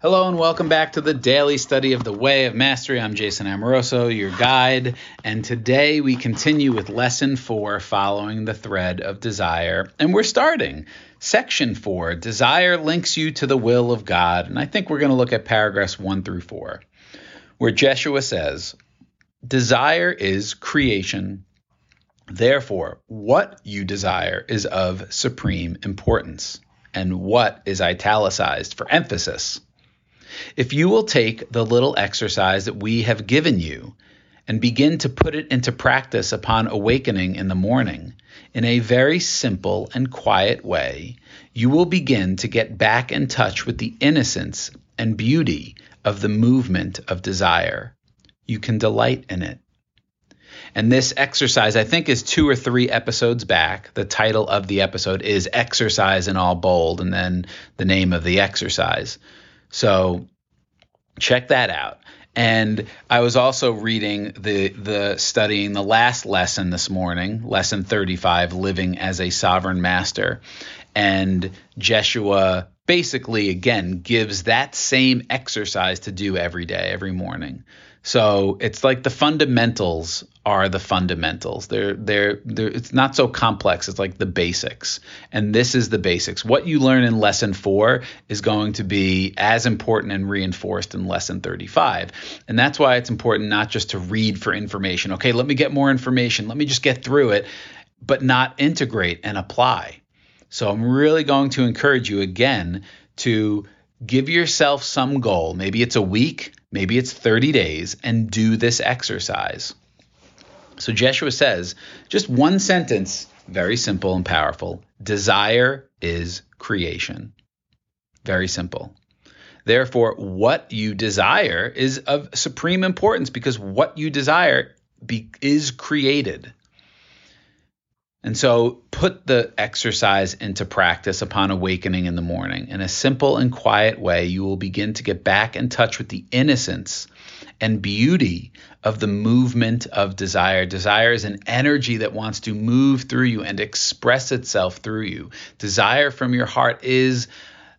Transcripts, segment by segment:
Hello and welcome back to the daily study of the Way of Mastery. I'm Jason Amoroso, your guide, and today we continue with lesson four, following the thread of desire. And we're starting section four Desire links you to the will of God. And I think we're going to look at paragraphs one through four, where Jeshua says, Desire is creation. Therefore, what you desire is of supreme importance, and what is italicized for emphasis if you will take the little exercise that we have given you and begin to put it into practice upon awakening in the morning, in a very simple and quiet way, you will begin to get back in touch with the innocence and beauty of the movement of desire. You can delight in it. And this exercise, I think, is two or three episodes back. The title of the episode is Exercise in All Bold, and then the name of the exercise. So check that out. And I was also reading the the studying the last lesson this morning, lesson 35, living as a sovereign master. And Jeshua basically again gives that same exercise to do every day, every morning. So it's like the fundamentals are the fundamentals. They're, they're, they're, it's not so complex. It's like the basics. And this is the basics. What you learn in lesson four is going to be as important and reinforced in lesson 35. And that's why it's important not just to read for information. Okay, let me get more information. Let me just get through it, but not integrate and apply. So I'm really going to encourage you again to give yourself some goal. Maybe it's a week, maybe it's 30 days, and do this exercise. So Jeshua says, just one sentence, very simple and powerful desire is creation. Very simple. Therefore, what you desire is of supreme importance because what you desire be, is created. And so put the exercise into practice upon awakening in the morning. In a simple and quiet way, you will begin to get back in touch with the innocence and beauty of the movement of desire. Desire is an energy that wants to move through you and express itself through you. Desire from your heart is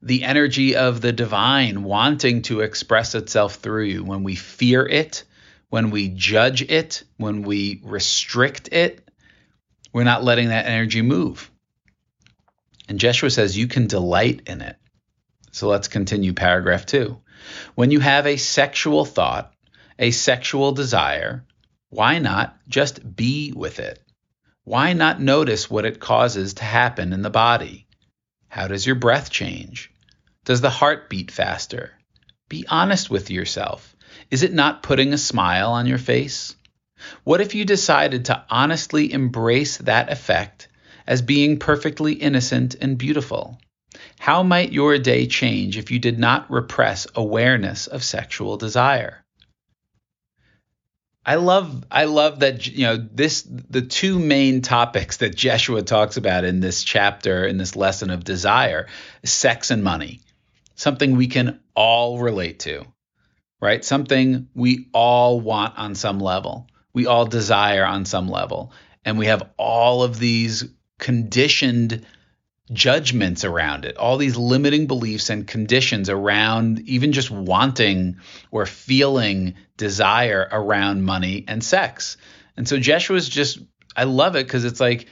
the energy of the divine wanting to express itself through you. When we fear it, when we judge it, when we restrict it, we're not letting that energy move. And Jeshua says you can delight in it. So let's continue paragraph two. When you have a sexual thought, a sexual desire, why not just be with it? Why not notice what it causes to happen in the body? How does your breath change? Does the heart beat faster? Be honest with yourself. Is it not putting a smile on your face? What if you decided to honestly embrace that effect as being perfectly innocent and beautiful? How might your day change if you did not repress awareness of sexual desire? I love I love that you know this the two main topics that Jeshua talks about in this chapter in this lesson of desire sex and money something we can all relate to right something we all want on some level we all desire on some level and we have all of these conditioned judgments around it, all these limiting beliefs and conditions around even just wanting or feeling desire around money and sex. And so Jeshua's just, I love it because it's like,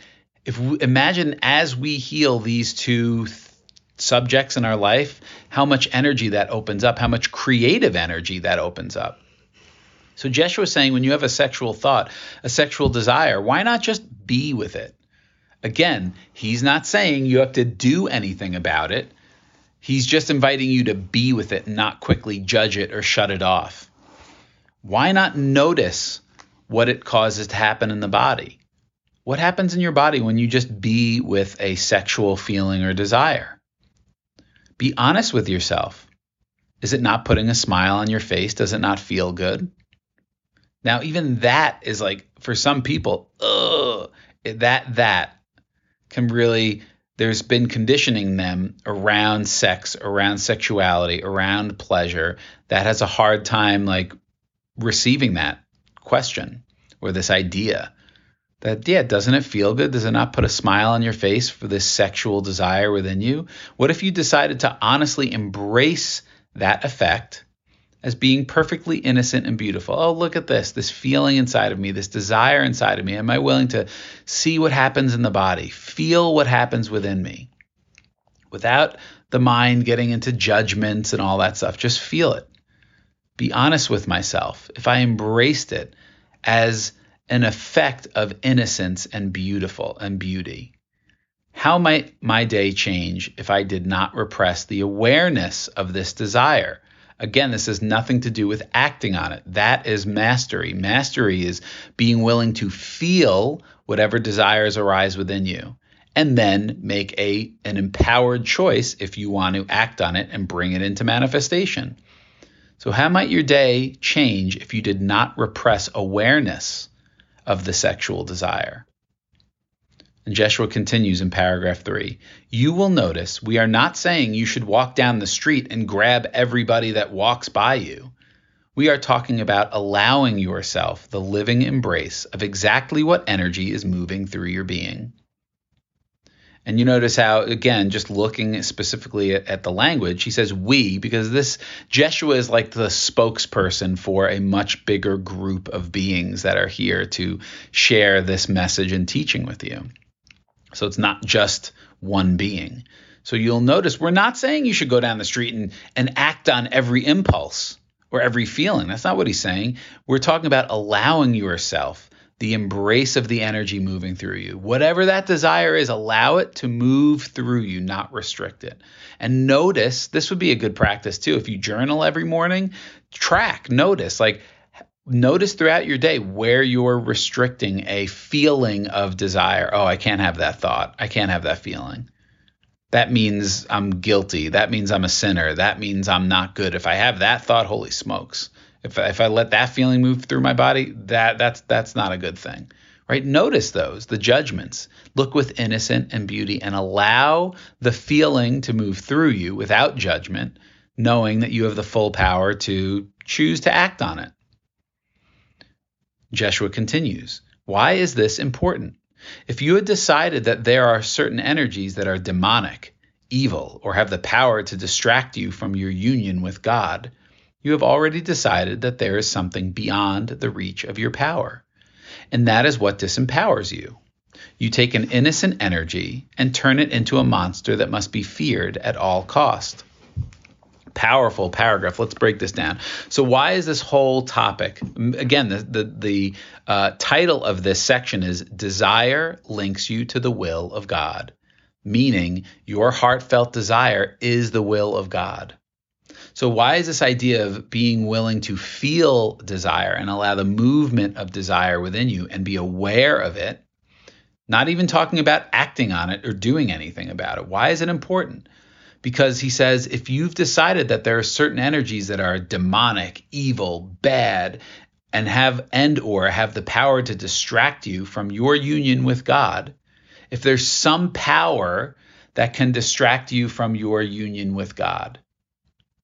if we imagine as we heal these two subjects in our life, how much energy that opens up, how much creative energy that opens up. So Jeshua is saying when you have a sexual thought, a sexual desire, why not just be with it? Again, he's not saying you have to do anything about it. He's just inviting you to be with it not quickly judge it or shut it off. Why not notice what it causes to happen in the body? What happens in your body when you just be with a sexual feeling or desire? Be honest with yourself. Is it not putting a smile on your face? Does it not feel good? Now, even that is like for some people, ugh, that that can really there's been conditioning them around sex, around sexuality, around pleasure that has a hard time like receiving that question or this idea that yeah, doesn't it feel good? Does it not put a smile on your face for this sexual desire within you? What if you decided to honestly embrace that effect as being perfectly innocent and beautiful. Oh, look at this, this feeling inside of me, this desire inside of me. Am I willing to see what happens in the body, feel what happens within me without the mind getting into judgments and all that stuff? Just feel it. Be honest with myself. If I embraced it as an effect of innocence and beautiful and beauty, how might my day change if I did not repress the awareness of this desire? Again, this has nothing to do with acting on it. That is mastery. Mastery is being willing to feel whatever desires arise within you and then make a an empowered choice if you want to act on it and bring it into manifestation. So how might your day change if you did not repress awareness of the sexual desire? And Jeshua continues in paragraph three You will notice we are not saying you should walk down the street and grab everybody that walks by you. We are talking about allowing yourself the living embrace of exactly what energy is moving through your being. And you notice how, again, just looking specifically at, at, the language, he says we, because this Jeshua is like the spokesperson for a much bigger group of beings that are here to share this message and teaching with you. So it's not just one being. So you'll notice we're not saying you should go down the street and, and act on every impulse or every feeling. That's not what he's saying. We're talking about allowing yourself the embrace of the energy moving through you. Whatever that desire is, allow it to move through you, not restrict it. And notice this would be a good practice too. If you journal every morning, track, notice like notice throughout your day where you're restricting a feeling of desire. Oh, I can't have that thought. I can't have that feeling. That means I'm guilty. That means I'm a sinner. That means I'm not good. If I have that thought, holy smokes. If, if I let that feeling move through my body, that that's that's not a good thing. Right? Notice those, the judgments. Look with innocent and beauty and allow the feeling to move through you without judgment, knowing that you have the full power to choose to act on it. Jeshua continues, Why is this important? If you had decided that there are certain energies that are demonic, evil, or have the power to distract you from your union with God, you have already decided that there is something beyond the reach of your power. And that is what disempowers you. You take an innocent energy and turn it into a monster that must be feared at all cost powerful paragraph. Let's break this down. So, why is this whole topic? Again, the the, the uh, title of this section is "Desire Links You to the Will of God," meaning your heartfelt desire is the will of God. So, why is this idea of being willing to feel desire and allow the movement of desire within you and be aware of it? Not even talking about acting on it or doing anything about it. Why is it important? Because he says if you've decided that there are certain energies that are demonic, evil, bad, and have and or have the power to distract you from your union with God, if there's some power that can distract you from your union with God,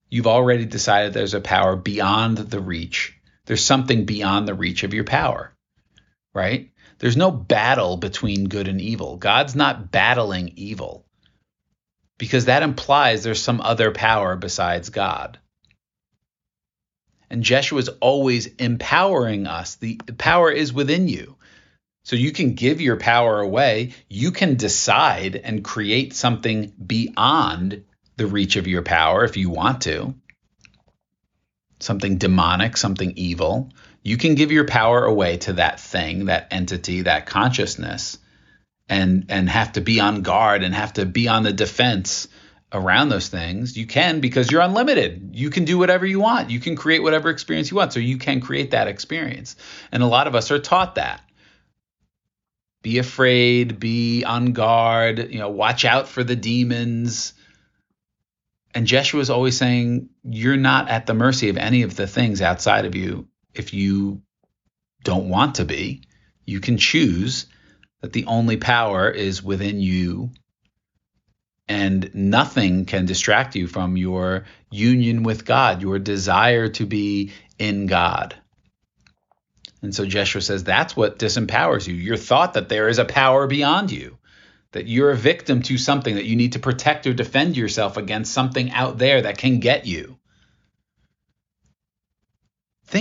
you've already decided there's a power beyond the reach. There's something beyond the reach of your power, right? There's no battle between good and evil. God's not battling evil because that implies there's some other power besides God. And Jeshua is always empowering us. The, the power is within you. So you can give your power away. You can decide and create something beyond the reach of your power if you want to. Something demonic, something evil. You can give your power away to that thing, that entity, that consciousness and and have to be on guard and have to be on the defense around those things you can because you're unlimited. You can do whatever you want. You can create whatever experience you want. So you can create that experience. And a lot of us are taught that. Be afraid be on guard you know watch out for the demons. And Jeshua is always saying you're not at the mercy of any of the things outside of you. If you don't want to be you can choose that the only power is within you and nothing can distract you from your union with God, your desire to be in God. And so Jeshua says that's what disempowers you. Your thought that there is a power beyond you, that you're a victim to something, that you need to protect or defend yourself against something out there that can get you.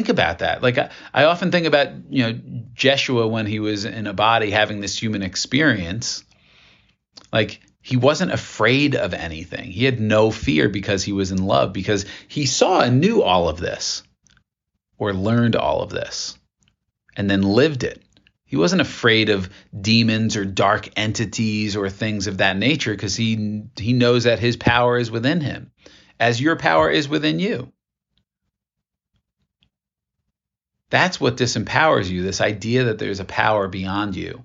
Think about that. Like I, I often think about, you know, Jeshua when he was in a body having this human experience. Like he wasn't afraid of anything. He had no fear because he was in love because he saw and knew all of this or learned all of this and then lived it. He wasn't afraid of demons or dark entities or things of that nature because he he knows that his power is within him as your power is within you. That's what disempowers you, this idea that there's a power beyond you.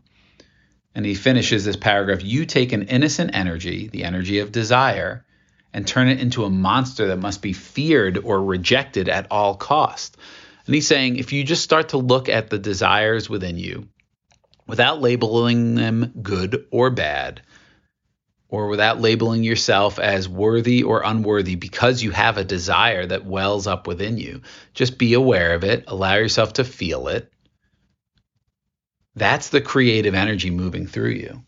And he finishes this paragraph You take an innocent energy, the energy of desire, and turn it into a monster that must be feared or rejected at all cost. And he's saying if you just start to look at the desires within you without labeling them good or bad, or without labeling yourself as worthy or unworthy because you have a desire that wells up within you. Just be aware of it, allow yourself to feel it. That's the creative energy moving through you.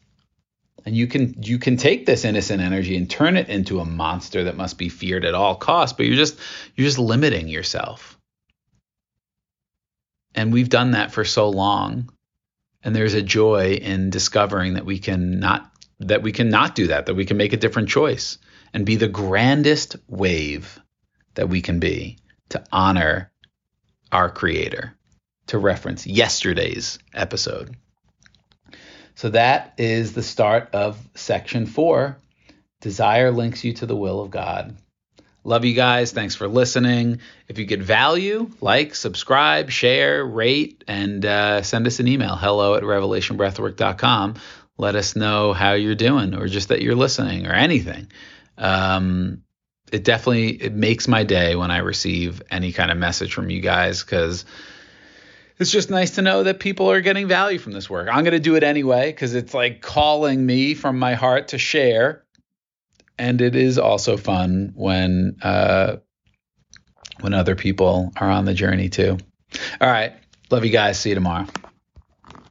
And you can you can take this innocent energy and turn it into a monster that must be feared at all costs, but you're just you're just limiting yourself. And we've done that for so long. And there's a joy in discovering that we can not that we can not do that, that we can make a different choice and be the grandest wave that we can be to honor our creator, to reference yesterday's episode. So that is the start of section four. Desire links you to the will of God. Love you guys. Thanks for listening. If you get value, like, subscribe, share, rate, and uh, send us an email hello at revelationbreathwork.com let us know how you're doing or just that you're listening or anything. Um, it definitely it makes my day when I receive any kind of message from you guys because it's just nice to know that people are getting value from this work. I'm going to do it anyway because it's like calling me from my heart to share. And it is also fun when uh, when other people are on the journey too. All right. Love you guys. See you tomorrow.